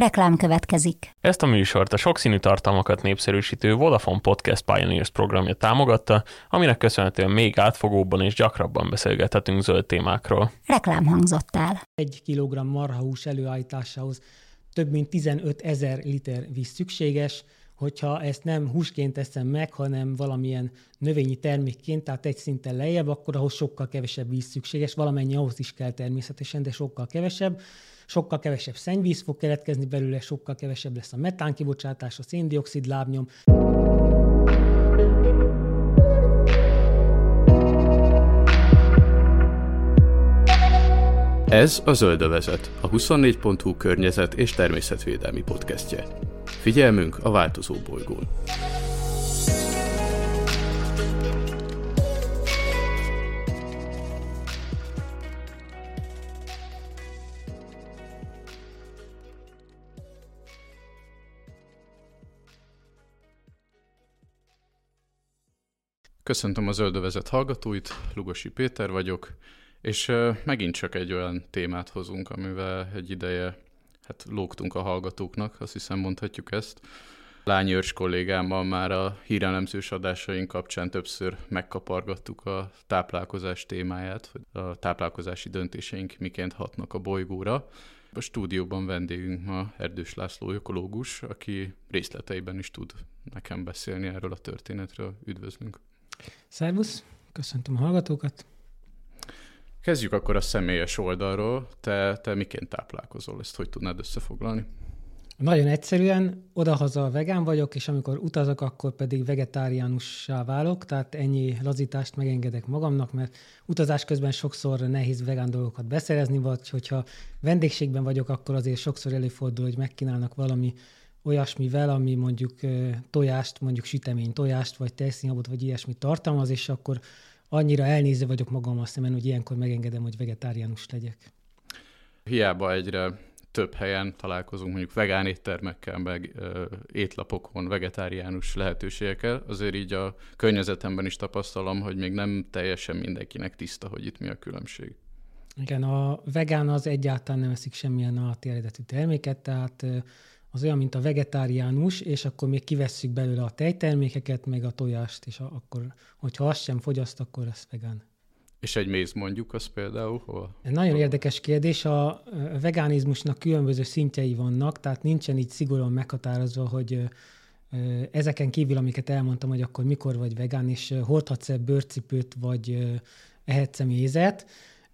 Reklám következik. Ezt a műsort a sokszínű tartalmakat népszerűsítő Vodafone Podcast Pioneers programja támogatta, aminek köszönhetően még átfogóbban és gyakrabban beszélgethetünk zöld témákról. Reklám hangzott el. Egy kilogramm marhahús előállításához több mint 15 ezer liter víz szükséges, hogyha ezt nem húsként eszem meg, hanem valamilyen növényi termékként, tehát egy szinten lejjebb, akkor ahhoz sokkal kevesebb víz szükséges, valamennyi ahhoz is kell természetesen, de sokkal kevesebb. Sokkal kevesebb szennyvíz fog keletkezni belőle, sokkal kevesebb lesz a metánkibocsátás, a széndiokszid lábnyom. Ez a Zöldövezet, a 24.hu környezet és természetvédelmi podcastje. Figyelmünk a változó bolygón. Köszöntöm a Zöldövezet hallgatóit, Lugosi Péter vagyok, és megint csak egy olyan témát hozunk, amivel egy ideje hát lógtunk a hallgatóknak, azt hiszem mondhatjuk ezt. Lányi Őrs kollégámmal már a hírelemzős adásaink kapcsán többször megkapargattuk a táplálkozás témáját, hogy a táplálkozási döntéseink miként hatnak a bolygóra. A stúdióban vendégünk ma Erdős László ökológus, aki részleteiben is tud nekem beszélni erről a történetről. Üdvözlünk! Szervusz, köszöntöm a hallgatókat! Kezdjük akkor a személyes oldalról. Te, te miként táplálkozol? Ezt hogy tudnád összefoglalni? Nagyon egyszerűen, odahaza vegán vagyok, és amikor utazok, akkor pedig vegetáriánussá válok, tehát ennyi lazítást megengedek magamnak, mert utazás közben sokszor nehéz vegán dolgokat beszerezni, vagy hogyha vendégségben vagyok, akkor azért sokszor előfordul, hogy megkínálnak valami olyasmivel, ami mondjuk tojást, mondjuk sütemény tojást, vagy tejszínhabot, vagy ilyesmit tartalmaz, és akkor annyira elnéző vagyok magammal szemben, hogy ilyenkor megengedem, hogy vegetáriánus legyek. Hiába egyre több helyen találkozunk mondjuk vegán éttermekkel, meg ö, étlapokon, vegetáriánus lehetőségekkel, azért így a környezetemben is tapasztalom, hogy még nem teljesen mindenkinek tiszta, hogy itt mi a különbség. Igen, a vegán az egyáltalán nem eszik semmilyen alatti eredetű terméket, tehát az olyan, mint a vegetáriánus, és akkor még kivesszük belőle a tejtermékeket, meg a tojást, és akkor, hogyha azt sem fogyaszt, akkor ez vegán. És egy méz mondjuk, az például hol? Nagyon érdekes kérdés. A vegánizmusnak különböző szintjei vannak, tehát nincsen így szigorúan meghatározva, hogy ezeken kívül, amiket elmondtam, hogy akkor mikor vagy vegán, és hordhatsz-e bőrcipőt, vagy ehetsz-e mézet,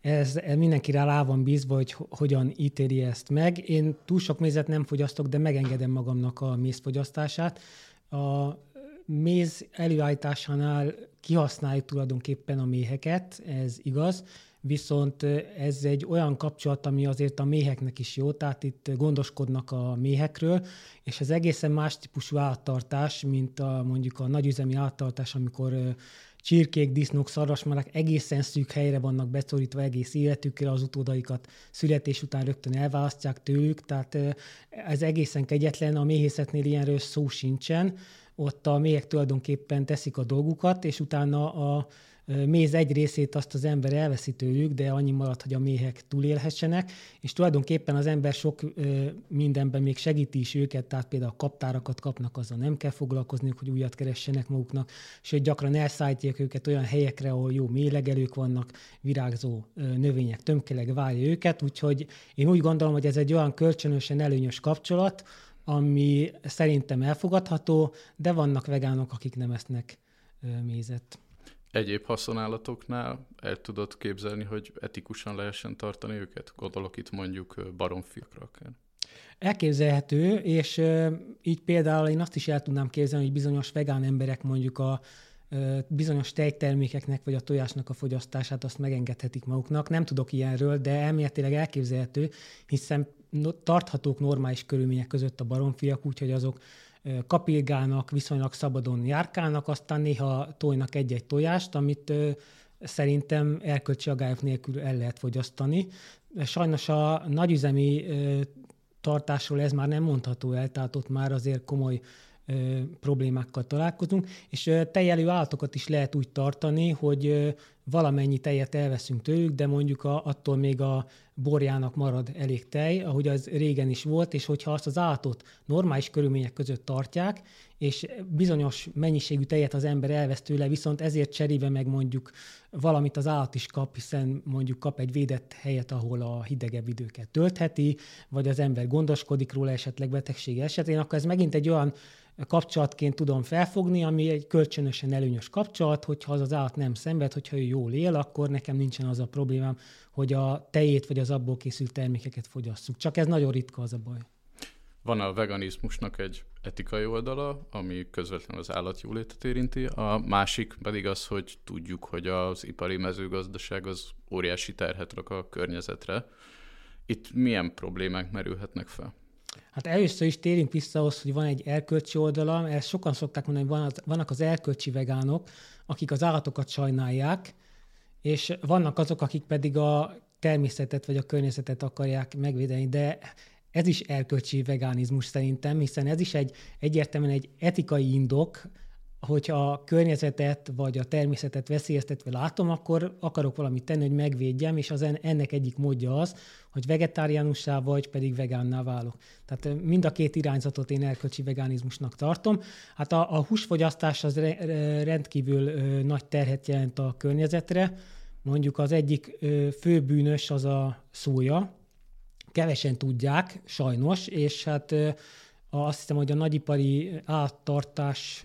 ez, mindenkire rá van bízva, hogy hogyan ítéli ezt meg. Én túl sok mézet nem fogyasztok, de megengedem magamnak a mézfogyasztását. A méz előállításánál kihasználjuk tulajdonképpen a méheket, ez igaz, viszont ez egy olyan kapcsolat, ami azért a méheknek is jó, tehát itt gondoskodnak a méhekről, és ez egészen más típusú állattartás, mint a, mondjuk a nagyüzemi állattartás, amikor csirkék, disznók, szarvasmarák egészen szűk helyre vannak beszorítva egész életükkel, az utódaikat születés után rögtön elválasztják tőlük, tehát ez egészen kegyetlen, a méhészetnél ilyenről szó sincsen, ott a méhek tulajdonképpen teszik a dolgukat, és utána a méz egy részét azt az ember elveszi tőlük, de annyi marad, hogy a méhek túlélhessenek, és tulajdonképpen az ember sok mindenben még segíti is őket, tehát például a kaptárakat kapnak, azzal nem kell foglalkozniuk, hogy újat keressenek maguknak, sőt gyakran elszállítják őket olyan helyekre, ahol jó mélegelők vannak, virágzó növények tömkeleg várja őket, úgyhogy én úgy gondolom, hogy ez egy olyan kölcsönösen előnyös kapcsolat, ami szerintem elfogadható, de vannak vegánok, akik nem esznek mézet egyéb haszonállatoknál el tudod képzelni, hogy etikusan lehessen tartani őket? Gondolok itt mondjuk baromfiakra akár. Elképzelhető, és így például én azt is el tudnám képzelni, hogy bizonyos vegán emberek mondjuk a bizonyos tejtermékeknek vagy a tojásnak a fogyasztását azt megengedhetik maguknak. Nem tudok ilyenről, de elméletileg elképzelhető, hiszen tarthatók normális körülmények között a baromfiak, úgyhogy azok kapilgálnak, viszonylag szabadon járkálnak, aztán néha tojnak egy-egy tojást, amit szerintem erkölcsi agályok nélkül el lehet fogyasztani. Sajnos a nagyüzemi tartásról ez már nem mondható el, tehát ott már azért komoly problémákkal találkozunk, és tejelő állatokat is lehet úgy tartani, hogy valamennyi tejet elveszünk tőlük, de mondjuk a, attól még a borjának marad elég tej, ahogy az régen is volt, és hogyha azt az állatot normális körülmények között tartják, és bizonyos mennyiségű tejet az ember elvesz tőle, viszont ezért cserébe meg mondjuk valamit az állat is kap, hiszen mondjuk kap egy védett helyet, ahol a hidegebb időket töltheti, vagy az ember gondoskodik róla esetleg betegség esetén, akkor ez megint egy olyan kapcsolatként tudom felfogni, ami egy kölcsönösen előnyös kapcsolat, hogyha az az állat nem szenved, hogyha ő jól él, akkor nekem nincsen az a problémám, hogy a tejét vagy az abból készült termékeket fogyasszuk. Csak ez nagyon ritka az a baj. Van a veganizmusnak egy etikai oldala, ami közvetlenül az állatjólétet érinti, a másik pedig az, hogy tudjuk, hogy az ipari mezőgazdaság az óriási terhet rak a környezetre. Itt milyen problémák merülhetnek fel? Hát először is térjünk vissza ahhoz, hogy van egy erkölcsi oldala, ezt sokan szokták mondani, hogy vannak az erkölcsi vegánok, akik az állatokat sajnálják, és vannak azok, akik pedig a természetet vagy a környezetet akarják megvédeni, de ez is erkölcsi vegánizmus szerintem, hiszen ez is egy egyértelműen egy etikai indok, hogyha a környezetet vagy a természetet veszélyeztetve látom, akkor akarok valamit tenni, hogy megvédjem, és az ennek egyik módja az, hogy vegetáriánussá vagy pedig vegánná válok. Tehát mind a két irányzatot én erkölcsi vegánizmusnak tartom. Hát a, a húsfogyasztás az rendkívül nagy terhet jelent a környezetre. Mondjuk az egyik fő bűnös az a szója. Kevesen tudják, sajnos, és hát azt hiszem, hogy a nagyipari áttartásnak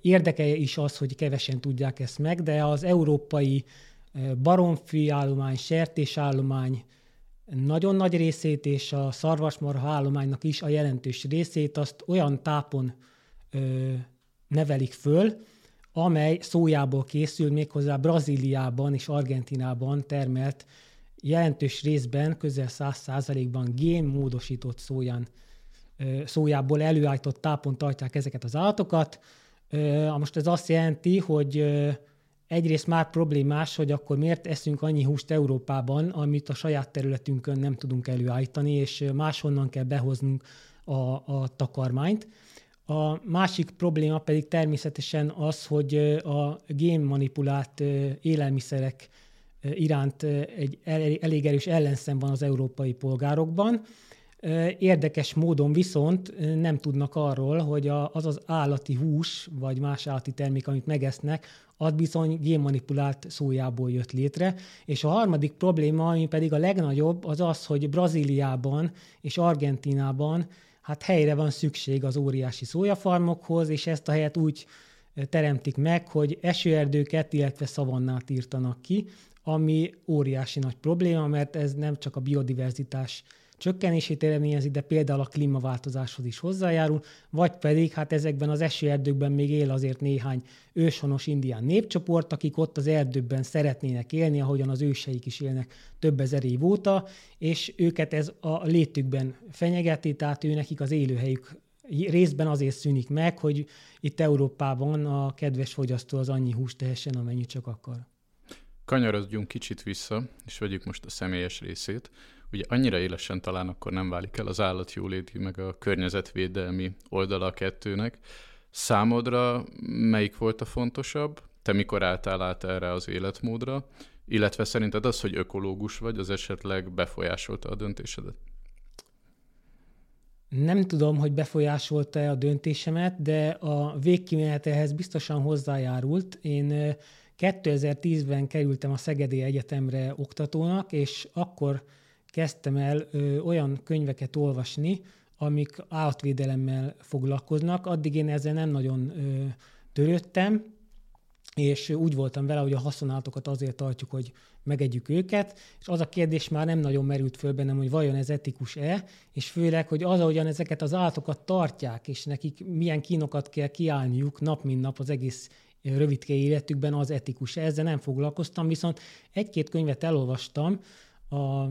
érdeke is az, hogy kevesen tudják ezt meg, de az európai baromfi állomány, sertésállomány nagyon nagy részét, és a szarvasmarha állománynak is a jelentős részét azt olyan tápon ö, nevelik föl, amely szójából készül, méghozzá Brazíliában és Argentinában termelt jelentős részben, közel 100%-ban génmódosított szóján szójából előállított tápon tartják ezeket az állatokat. Most ez azt jelenti, hogy egyrészt már problémás, hogy akkor miért eszünk annyi húst Európában, amit a saját területünkön nem tudunk előállítani, és máshonnan kell behoznunk a, a takarmányt. A másik probléma pedig természetesen az, hogy a génmanipulált élelmiszerek iránt egy elég erős ellenszem van az európai polgárokban, Érdekes módon viszont nem tudnak arról, hogy az az állati hús, vagy más állati termék, amit megesznek, az bizony génmanipulált szójából jött létre. És a harmadik probléma, ami pedig a legnagyobb, az az, hogy Brazíliában és Argentinában hát helyre van szükség az óriási szójafarmokhoz, és ezt a helyet úgy teremtik meg, hogy esőerdőket, illetve szavannát írtanak ki, ami óriási nagy probléma, mert ez nem csak a biodiverzitás csökkenését eredményezi, de például a klímaváltozáshoz is hozzájárul, vagy pedig hát ezekben az esőerdőkben még él azért néhány őshonos indián népcsoport, akik ott az erdőkben szeretnének élni, ahogyan az őseik is élnek több ezer év óta, és őket ez a létükben fenyegeti, tehát ő nekik az élőhelyük részben azért szűnik meg, hogy itt Európában a kedves fogyasztó az annyi húst tehessen, amennyit csak akar. Kanyarodjunk kicsit vissza, és vegyük most a személyes részét ugye annyira élesen talán akkor nem válik el az állatjóléti, meg a környezetvédelmi oldala a kettőnek. Számodra melyik volt a fontosabb? Te mikor álltál át erre az életmódra? Illetve szerinted az, hogy ökológus vagy, az esetleg befolyásolta a döntésedet? Nem tudom, hogy befolyásolta-e a döntésemet, de a végkimenetehez biztosan hozzájárult. Én 2010-ben kerültem a Szegedi Egyetemre oktatónak, és akkor kezdtem el ö, olyan könyveket olvasni, amik állatvédelemmel foglalkoznak. Addig én ezzel nem nagyon ö, törődtem, és úgy voltam vele, hogy a haszonállatokat azért tartjuk, hogy megegyük őket, és az a kérdés már nem nagyon merült föl bennem, hogy vajon ez etikus-e, és főleg, hogy az, ahogyan ezeket az állatokat tartják, és nekik milyen kínokat kell kiállniuk nap mint nap az egész rövidke életükben, az etikus. Ezzel nem foglalkoztam, viszont egy-két könyvet elolvastam, a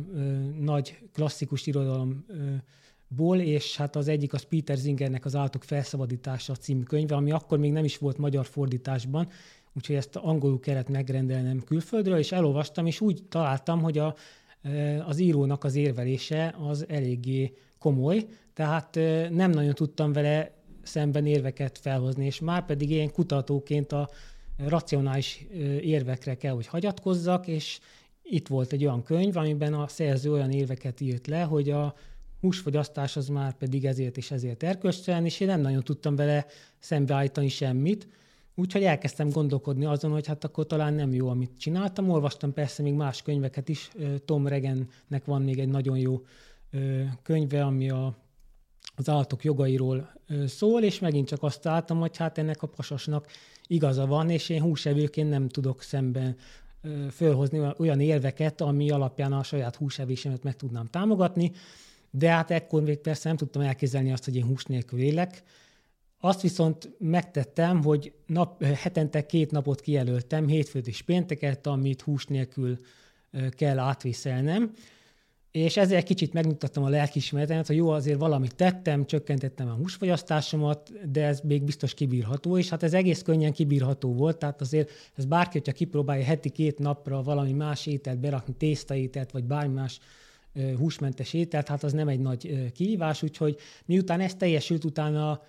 nagy klasszikus irodalomból, és hát az egyik az Peter Zingernek az Állatok felszabadítása című könyve, ami akkor még nem is volt magyar fordításban, úgyhogy ezt angolul kellett megrendelnem külföldről, és elolvastam, és úgy találtam, hogy a, az írónak az érvelése az eléggé komoly, tehát nem nagyon tudtam vele szemben érveket felhozni, és már pedig én kutatóként a racionális érvekre kell, hogy hagyatkozzak, és itt volt egy olyan könyv, amiben a szerző olyan érveket írt le, hogy a húsfogyasztás az már pedig ezért és ezért erkölcstelen, és én nem nagyon tudtam vele szembeállítani semmit. Úgyhogy elkezdtem gondolkodni azon, hogy hát akkor talán nem jó, amit csináltam. Olvastam persze még más könyveket is. Tom Regennek van még egy nagyon jó könyve, ami a, az állatok jogairól szól, és megint csak azt találtam, hogy hát ennek a pasasnak igaza van, és én húsevőként nem tudok szemben fölhozni olyan érveket, ami alapján a saját húsevésemet meg tudnám támogatni, de hát ekkor még persze nem tudtam elképzelni azt, hogy én hús nélkül élek. Azt viszont megtettem, hogy nap, hetente két napot kijelöltem, hétfőt és pénteket, amit hús nélkül kell átvészelnem, és ezzel kicsit megmutattam a lelkismeretemet, hogy jó, azért valamit tettem, csökkentettem a húsfogyasztásomat, de ez még biztos kibírható, és hát ez egész könnyen kibírható volt, tehát azért ez bárki, hogyha kipróbálja heti két napra valami más ételt berakni, tésztaételt, vagy bármi más húsmentes ételt, hát az nem egy nagy kihívás, úgyhogy miután ez teljesült, utána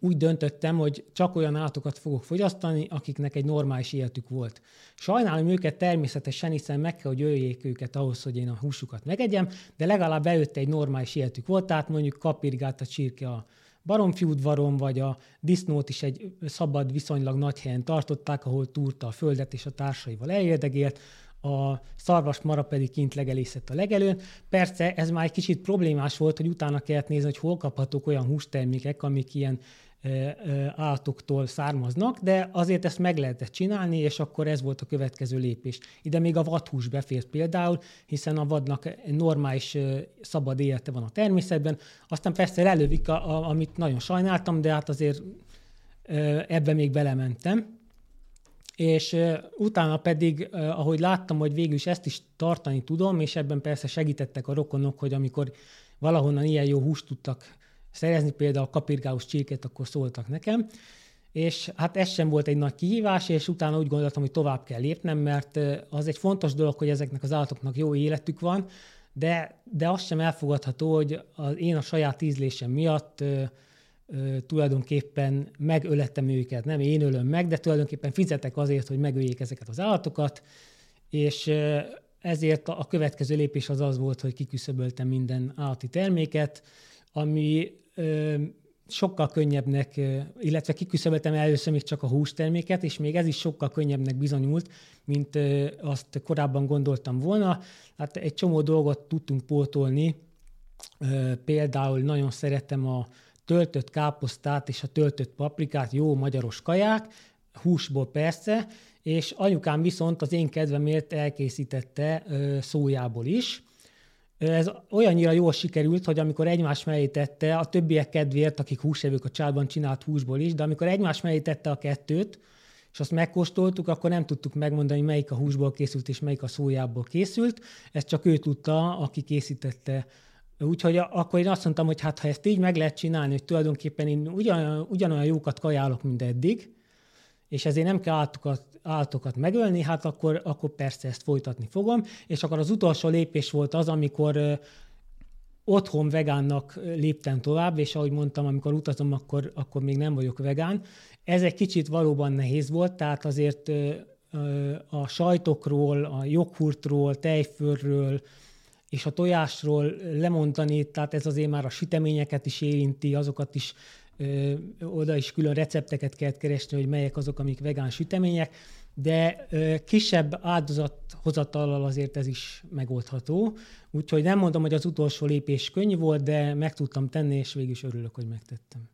úgy döntöttem, hogy csak olyan állatokat fogok fogyasztani, akiknek egy normális életük volt. Sajnálom őket természetesen, hiszen meg kell, hogy öljék őket ahhoz, hogy én a húsukat megegyem, de legalább előtte egy normális életük volt, tehát mondjuk kapirgát a csirke a baromfiúdvaron, vagy a disznót is egy szabad, viszonylag nagy helyen tartották, ahol túrta a földet és a társaival elérdegélt, a szarvas mara pedig kint legelészett a legelőn. Persze ez már egy kicsit problémás volt, hogy utána kellett nézni, hogy hol kaphatók olyan hústermékek, amik ilyen állatoktól származnak, de azért ezt meg lehetett csinálni, és akkor ez volt a következő lépés. Ide még a vadhús befért például, hiszen a vadnak normális szabad élete van a természetben. Aztán persze lelövik, a, a, amit nagyon sajnáltam, de hát azért ebbe még belementem és utána pedig, ahogy láttam, hogy végül is ezt is tartani tudom, és ebben persze segítettek a rokonok, hogy amikor valahonnan ilyen jó húst tudtak szerezni, például a kapirgáus csirkét, akkor szóltak nekem, és hát ez sem volt egy nagy kihívás, és utána úgy gondoltam, hogy tovább kell lépnem, mert az egy fontos dolog, hogy ezeknek az állatoknak jó életük van, de, de az sem elfogadható, hogy az, én a saját ízlésem miatt tulajdonképpen megölettem őket. Nem én ölöm meg, de tulajdonképpen fizetek azért, hogy megöljék ezeket az állatokat, és ezért a következő lépés az az volt, hogy kiküszöböltem minden állati terméket, ami sokkal könnyebbnek, illetve kiküszöböltem először még csak a hústerméket, és még ez is sokkal könnyebbnek bizonyult, mint azt korábban gondoltam volna. Hát egy csomó dolgot tudtunk pótolni, például nagyon szeretem a töltött káposztát és a töltött paprikát, jó magyaros kaják, húsból persze, és anyukám viszont az én kedvemért elkészítette szójából is. Ez olyannyira jól sikerült, hogy amikor egymás mellé tette, a többiek kedvéért, akik húsevők a csádban csinált húsból is, de amikor egymás mellé tette a kettőt, és azt megkóstoltuk, akkor nem tudtuk megmondani, melyik a húsból készült és melyik a szójából készült. Ezt csak ő tudta, aki készítette Úgyhogy akkor én azt mondtam, hogy hát ha ezt így meg lehet csinálni, hogy tulajdonképpen én ugyan, ugyanolyan jókat kajálok, mint eddig, és ezért nem kell állatokat, állatokat megölni, hát akkor, akkor persze ezt folytatni fogom. És akkor az utolsó lépés volt az, amikor otthon vegánnak léptem tovább, és ahogy mondtam, amikor utazom, akkor, akkor még nem vagyok vegán. Ez egy kicsit valóban nehéz volt, tehát azért a sajtokról, a joghurtról, tejfőrről, és a tojásról lemondani, tehát ez azért már a süteményeket is érinti, azokat is ö, oda is külön recepteket kell keresni, hogy melyek azok, amik vegán sütemények, de ö, kisebb áldozathozatallal azért ez is megoldható. Úgyhogy nem mondom, hogy az utolsó lépés könnyű volt, de meg tudtam tenni, és végül is örülök, hogy megtettem.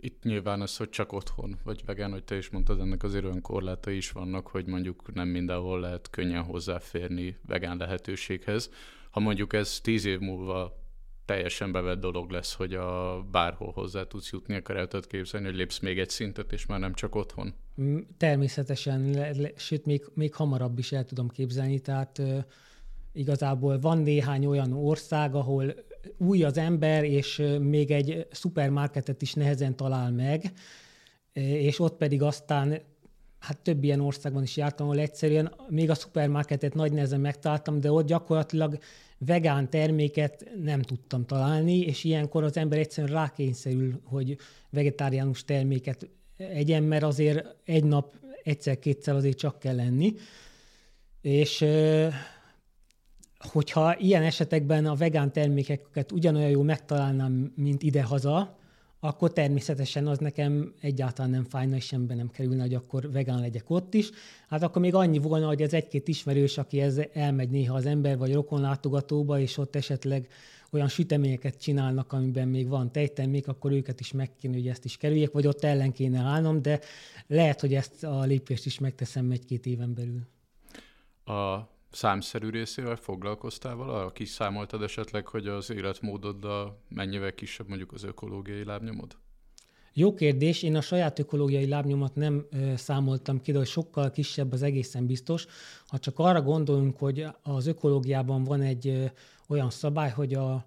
Itt nyilván az, hogy csak otthon vagy vegán, hogy te is mondtad, ennek azért olyan korlátai is vannak, hogy mondjuk nem mindenhol lehet könnyen hozzáférni vegán lehetőséghez ha mondjuk ez tíz év múlva teljesen bevett dolog lesz, hogy a bárhol hozzá tudsz jutni, akkor el tudod képzelni, hogy lépsz még egy szintet, és már nem csak otthon? Mm, természetesen, le, le, sőt, még, még hamarabb is el tudom képzelni, tehát ö, igazából van néhány olyan ország, ahol új az ember, és még egy szupermarketet is nehezen talál meg, és ott pedig aztán hát több ilyen országban is jártam, ahol egyszerűen még a szupermarketet nagy nehezen megtaláltam, de ott gyakorlatilag vegán terméket nem tudtam találni, és ilyenkor az ember egyszerűen rákényszerül, hogy vegetáriánus terméket egyen, mert azért egy nap egyszer-kétszer azért csak kell lenni. És hogyha ilyen esetekben a vegán termékeket ugyanolyan jól megtalálnám, mint idehaza, akkor természetesen az nekem egyáltalán nem fájna, és semmibe nem kerülne, hogy akkor vegán legyek ott is. Hát akkor még annyi volna, hogy ez egy-két ismerős, aki ez elmegy néha az ember, vagy rokon látogatóba, és ott esetleg olyan süteményeket csinálnak, amiben még van tejtermék, akkor őket is meg kéne, hogy ezt is kerüljek, vagy ott ellen kéne állnom, de lehet, hogy ezt a lépést is megteszem egy-két éven belül. A számszerű részével foglalkoztál vala? Kiszámoltad esetleg, hogy az életmódoddal mennyivel kisebb mondjuk az ökológiai lábnyomod? Jó kérdés, én a saját ökológiai lábnyomat nem ö, számoltam ki, de sokkal kisebb az egészen biztos. Ha csak arra gondolunk, hogy az ökológiában van egy ö, olyan szabály, hogy a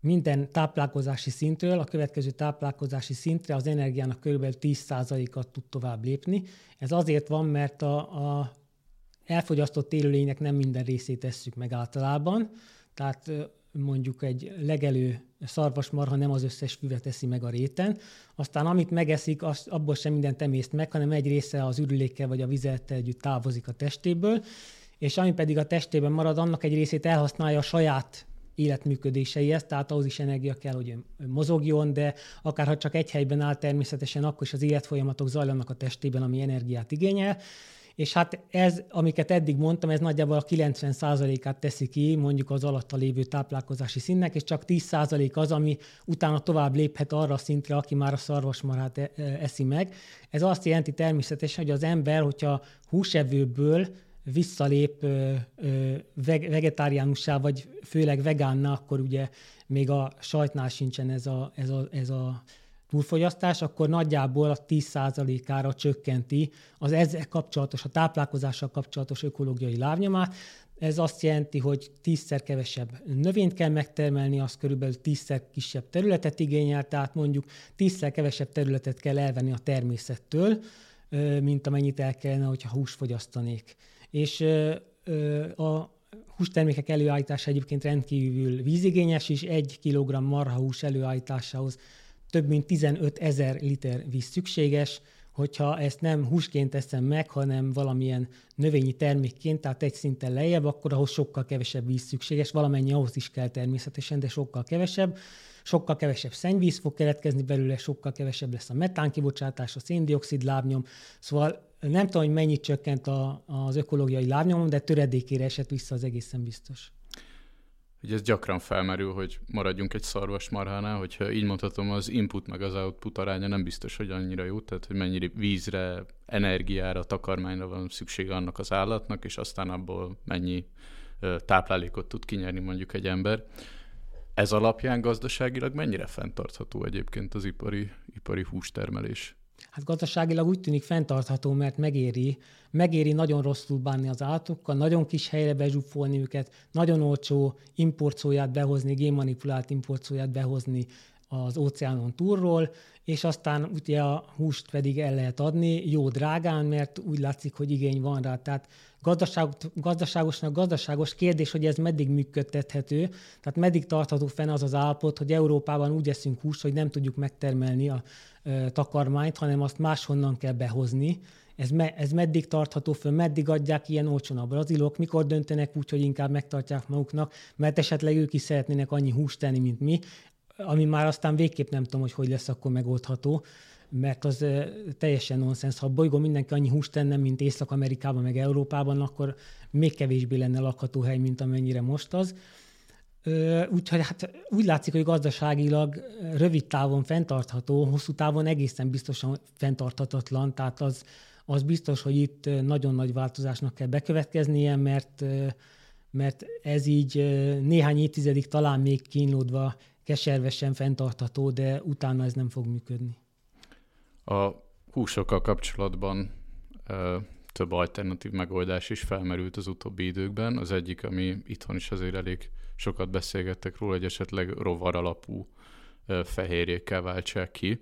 minden táplálkozási szintről a következő táplálkozási szintre az energiának kb. 10%-at tud tovább lépni. Ez azért van, mert a, a elfogyasztott élőlénynek nem minden részét tesszük meg általában, tehát mondjuk egy legelő szarvasmarha nem az összes füvet teszi meg a réten, aztán amit megeszik, az, abból sem mindent emészt meg, hanem egy része az ürülékkel vagy a vizettel együtt távozik a testéből, és ami pedig a testében marad, annak egy részét elhasználja a saját életműködéseihez, tehát ahhoz is energia kell, hogy mozogjon, de akár ha csak egy helyben áll természetesen, akkor is az életfolyamatok zajlanak a testében, ami energiát igényel, és hát ez, amiket eddig mondtam, ez nagyjából a 90%-át teszi ki mondjuk az alatta lévő táplálkozási színnek, és csak 10% az, ami utána tovább léphet arra a szintre, aki már a szarvasmarhát e, e, eszi meg. Ez azt jelenti természetesen, hogy az ember, hogyha húsevőből visszalép ö, vegetáriánussá, vagy főleg vegánná, akkor ugye még a sajtnál sincsen ez a, ez a, ez a túlfogyasztás, akkor nagyjából a 10%-ára csökkenti az ezzel kapcsolatos, a táplálkozással kapcsolatos ökológiai lábnyomát. Ez azt jelenti, hogy tízszer kevesebb növényt kell megtermelni, az körülbelül tízszer kisebb területet igényel, tehát mondjuk tízszer kevesebb területet kell elvenni a természettől, mint amennyit el kellene, hogyha hús fogyasztanék. És a hústermékek előállítása egyébként rendkívül vízigényes is, egy kilogramm marhahús előállításához több mint 15 ezer liter víz szükséges, hogyha ezt nem húsként teszem meg, hanem valamilyen növényi termékként, tehát egy szinten lejjebb, akkor ahhoz sokkal kevesebb víz szükséges, valamennyi ahhoz is kell természetesen, de sokkal kevesebb. Sokkal kevesebb szennyvíz fog keletkezni belőle, sokkal kevesebb lesz a metán kibocsátás, a széndiokszid lábnyom. Szóval nem tudom, hogy mennyit csökkent a, az ökológiai lábnyomom, de töredékére esett vissza az egészen biztos. Ugye ez gyakran felmerül, hogy maradjunk egy szarvasmarhánál, hogyha így mondhatom, az input meg az output aránya nem biztos, hogy annyira jó, tehát hogy mennyire vízre, energiára, takarmányra van szüksége annak az állatnak, és aztán abból mennyi táplálékot tud kinyerni mondjuk egy ember. Ez alapján gazdaságilag mennyire fenntartható egyébként az ipari, ipari hústermelés? Hát gazdaságilag úgy tűnik fenntartható, mert megéri, megéri nagyon rosszul bánni az állatokkal, nagyon kis helyre bezsúfolni őket, nagyon olcsó importszóját behozni, génmanipulált importszóját behozni az óceánon túlról, és aztán ugye a húst pedig el lehet adni jó drágán, mert úgy látszik, hogy igény van rá. Tehát gazdaság, gazdaságosnak gazdaságos kérdés, hogy ez meddig működtethető, tehát meddig tartható fenn az az állapot, hogy Európában úgy eszünk húst, hogy nem tudjuk megtermelni a e, takarmányt, hanem azt máshonnan kell behozni. Ez, me, ez meddig tartható föl, meddig adják ilyen olcsón a brazilok, mikor döntenek úgy, hogy inkább megtartják maguknak, mert esetleg ők is szeretnének annyi húst tenni, mint mi, ami már aztán végképp nem tudom, hogy hogy lesz akkor megoldható mert az teljesen nonsens. Ha a bolygó mindenki annyi húst tenne, mint Észak-Amerikában, meg Európában, akkor még kevésbé lenne lakható hely, mint amennyire most az. Úgyhogy hát úgy látszik, hogy gazdaságilag rövid távon fenntartható, hosszú távon egészen biztosan fenntarthatatlan, tehát az, az biztos, hogy itt nagyon nagy változásnak kell bekövetkeznie, mert, mert ez így néhány évtizedig talán még kínlódva keservesen fenntartható, de utána ez nem fog működni. A húsokkal kapcsolatban ö, több alternatív megoldás is felmerült az utóbbi időkben. Az egyik, ami itthon is azért elég sokat beszélgettek róla, hogy esetleg rovar alapú ö, fehérjékkel váltsák ki.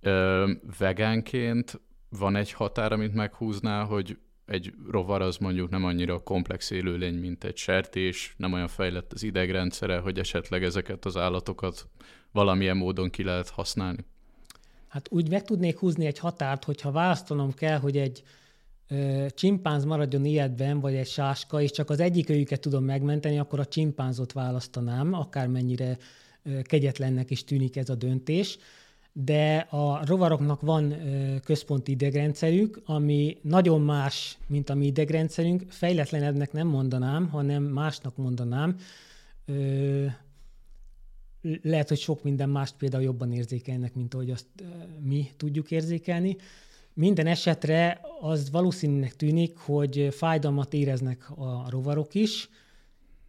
Ö, vegánként van egy határ, amit meghúzná, hogy egy rovar az mondjuk nem annyira komplex élőlény, mint egy sertés, nem olyan fejlett az idegrendszere, hogy esetleg ezeket az állatokat valamilyen módon ki lehet használni? Hát úgy meg tudnék húzni egy határt, hogyha választanom kell, hogy egy ö, csimpánz maradjon életben, vagy egy sáska, és csak az egyik őjüket tudom megmenteni, akkor a csimpánzot választanám, akármennyire ö, kegyetlennek is tűnik ez a döntés. De a rovaroknak van központi idegrendszerük, ami nagyon más, mint a mi idegrendszerünk. Fejletlenebbnek nem mondanám, hanem másnak mondanám. Lehet, hogy sok minden mást például jobban érzékelnek, mint ahogy azt mi tudjuk érzékelni. Minden esetre az valószínűnek tűnik, hogy fájdalmat éreznek a rovarok is,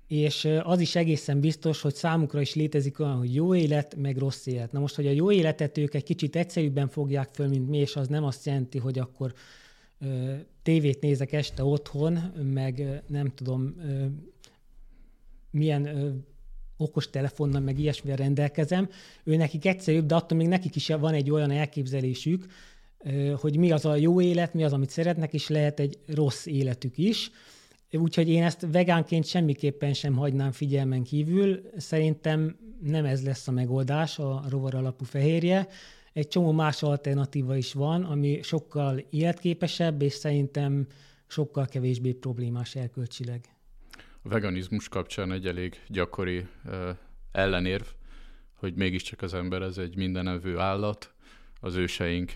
és az is egészen biztos, hogy számukra is létezik olyan, hogy jó élet, meg rossz élet. Na most, hogy a jó életet ők egy kicsit egyszerűbben fogják föl, mint mi, és az nem azt jelenti, hogy akkor ö, tévét nézek este otthon, meg nem tudom, ö, milyen ö, okos telefonnal, meg ilyesmivel rendelkezem, ő nekik egyszerűbb, de attól még nekik is van egy olyan elképzelésük, hogy mi az a jó élet, mi az, amit szeretnek, és lehet egy rossz életük is. Úgyhogy én ezt vegánként semmiképpen sem hagynám figyelmen kívül. Szerintem nem ez lesz a megoldás, a rovar alapú fehérje. Egy csomó más alternatíva is van, ami sokkal életképesebb, és szerintem sokkal kevésbé problémás erkölcsileg a veganizmus kapcsán egy elég gyakori uh, ellenérv, hogy mégiscsak az ember ez egy mindenevő állat, az őseink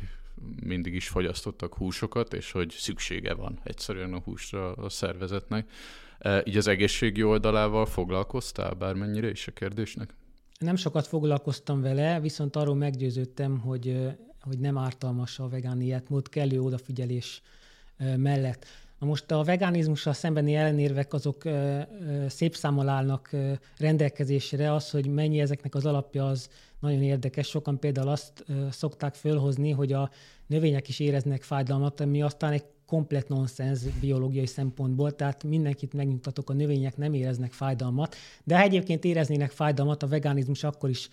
mindig is fogyasztottak húsokat, és hogy szüksége van egyszerűen a húsra a szervezetnek. Uh, így az egészségi oldalával foglalkoztál bármennyire is a kérdésnek? Nem sokat foglalkoztam vele, viszont arról meggyőződtem, hogy, hogy nem ártalmas a vegán életmód, kellő odafigyelés mellett. Na most a vegánizmussal szembeni ellenérvek azok szép számmal állnak rendelkezésre, az, hogy mennyi ezeknek az alapja, az nagyon érdekes. Sokan például azt szokták fölhozni, hogy a növények is éreznek fájdalmat, ami aztán egy komplet nonsens biológiai szempontból, tehát mindenkit megnyugtatok, a növények nem éreznek fájdalmat, de ha egyébként éreznének fájdalmat, a vegánizmus akkor is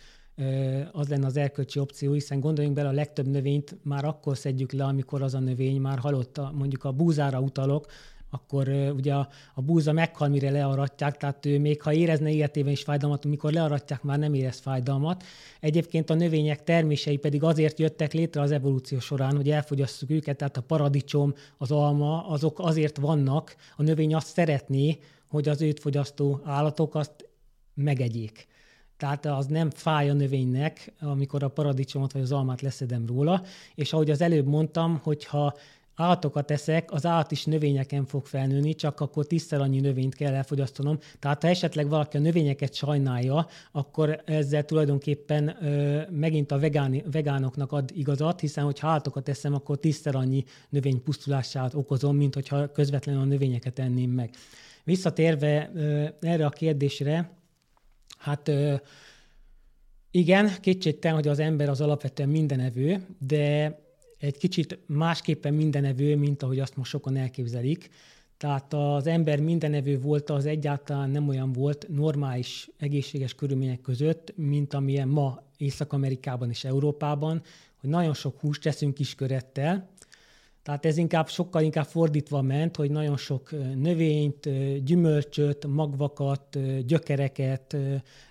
az lenne az erkölcsi opció, hiszen gondoljunk bele, a legtöbb növényt már akkor szedjük le, amikor az a növény már halott, mondjuk a búzára utalok, akkor ugye a, búza meghal, mire learatják, tehát ő még ha érezne életében is fájdalmat, amikor learatják, már nem érez fájdalmat. Egyébként a növények termései pedig azért jöttek létre az evolúció során, hogy elfogyasszuk őket, tehát a paradicsom, az alma, azok azért vannak, a növény azt szeretné, hogy az őt fogyasztó állatok azt megegyék. Tehát az nem fáj a növénynek, amikor a paradicsomot vagy az almát leszedem róla, és ahogy az előbb mondtam, hogyha állatokat eszek, az állat is növényeken fog felnőni, csak akkor tízszer annyi növényt kell elfogyasztanom. Tehát ha esetleg valaki a növényeket sajnálja, akkor ezzel tulajdonképpen ö, megint a vegán, vegánoknak ad igazat, hiszen hogyha állatokat eszem, akkor tízszer annyi növény pusztulását okozom, mint hogyha közvetlenül a növényeket enném meg. Visszatérve ö, erre a kérdésre, Hát igen, kétségtelen, hogy az ember az alapvetően mindenevő, de egy kicsit másképpen mindenevő, mint ahogy azt most sokan elképzelik. Tehát az ember mindenevő volt, az egyáltalán nem olyan volt normális, egészséges körülmények között, mint amilyen ma Észak-Amerikában és Európában, hogy nagyon sok húst teszünk kiskörettel, tehát ez inkább sokkal inkább fordítva ment, hogy nagyon sok növényt, gyümölcsöt, magvakat, gyökereket,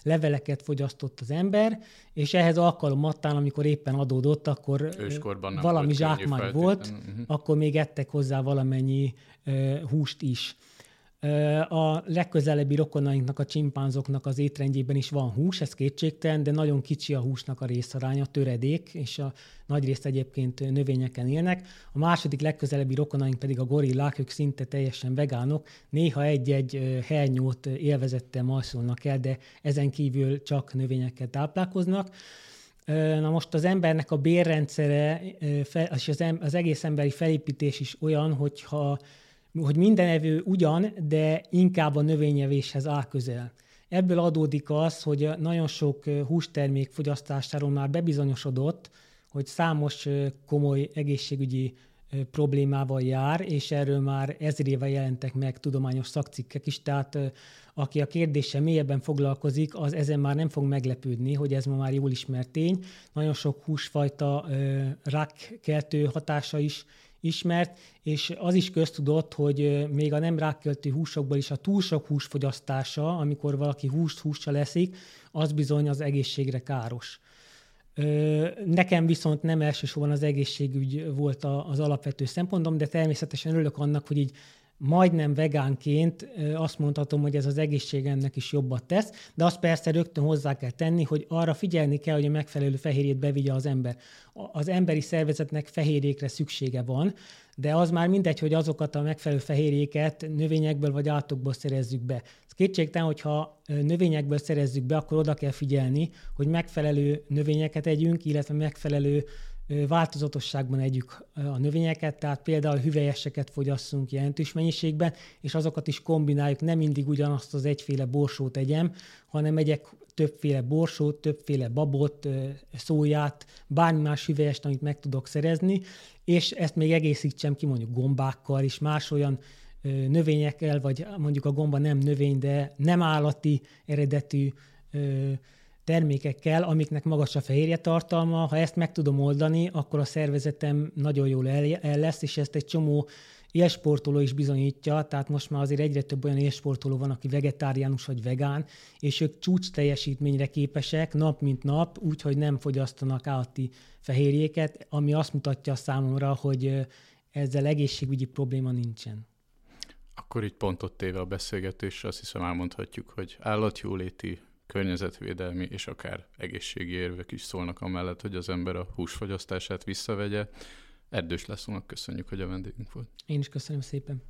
leveleket fogyasztott az ember, és ehhez alkalomattán, amikor éppen adódott, akkor valami zsákmány volt, uh-huh. akkor még ettek hozzá valamennyi húst is. A legközelebbi rokonainknak, a csimpánzoknak az étrendjében is van hús, ez kétségtelen, de nagyon kicsi a húsnak a részaránya, töredék, és a nagy részt egyébként növényeken élnek. A második legközelebbi rokonaink pedig a gorillák, ők szinte teljesen vegánok, néha egy-egy hernyót élvezettel majszolnak el, de ezen kívül csak növényekkel táplálkoznak. Na most az embernek a bérrendszere és az egész emberi felépítés is olyan, hogyha hogy minden evő ugyan, de inkább a növényevéshez áll közel. Ebből adódik az, hogy nagyon sok hústermék fogyasztásáról már bebizonyosodott, hogy számos komoly egészségügyi problémával jár, és erről már ezrével jelentek meg tudományos szakcikkek is, tehát aki a kérdéssel mélyebben foglalkozik, az ezen már nem fog meglepődni, hogy ez ma már jól ismert tény. Nagyon sok húsfajta rákkeltő hatása is ismert, és az is köztudott, hogy még a nem rákkeltő húsokból is a túl sok húsfogyasztása, amikor valaki húst hússal leszik, az bizony az egészségre káros. Nekem viszont nem elsősorban az egészségügy volt az alapvető szempontom, de természetesen örülök annak, hogy így majdnem vegánként azt mondhatom, hogy ez az egészségemnek is jobbat tesz, de azt persze rögtön hozzá kell tenni, hogy arra figyelni kell, hogy a megfelelő fehérjét bevigye az ember. Az emberi szervezetnek fehérjékre szüksége van, de az már mindegy, hogy azokat a megfelelő fehérjéket növényekből vagy állatokból szerezzük be. Ez kétségtelen, hogyha növényekből szerezzük be, akkor oda kell figyelni, hogy megfelelő növényeket együnk, illetve megfelelő változatosságban együk a növényeket, tehát például hüvelyeseket fogyasszunk jelentős mennyiségben, és azokat is kombináljuk, nem mindig ugyanazt az egyféle borsót egyem, hanem egyek többféle borsót, többféle babot, szóját, bármi más hüvelyest, amit meg tudok szerezni, és ezt még egészítsem ki mondjuk gombákkal és más olyan növényekkel, vagy mondjuk a gomba nem növény, de nem állati eredetű termékekkel, amiknek magas a fehérje tartalma. Ha ezt meg tudom oldani, akkor a szervezetem nagyon jól el, el lesz, és ezt egy csomó élsportoló is bizonyítja, tehát most már azért egyre több olyan élsportoló van, aki vegetáriánus vagy vegán, és ők csúcs teljesítményre képesek nap mint nap, úgyhogy nem fogyasztanak állati fehérjéket, ami azt mutatja számomra, hogy ezzel egészségügyi probléma nincsen. Akkor így pontot téve a beszélgetésre azt hiszem elmondhatjuk, hogy állatjóléti környezetvédelmi és akár egészségi érvek is szólnak amellett, hogy az ember a húsfogyasztását visszavegye. Erdős Lászlónak köszönjük, hogy a vendégünk volt. Én is köszönöm szépen.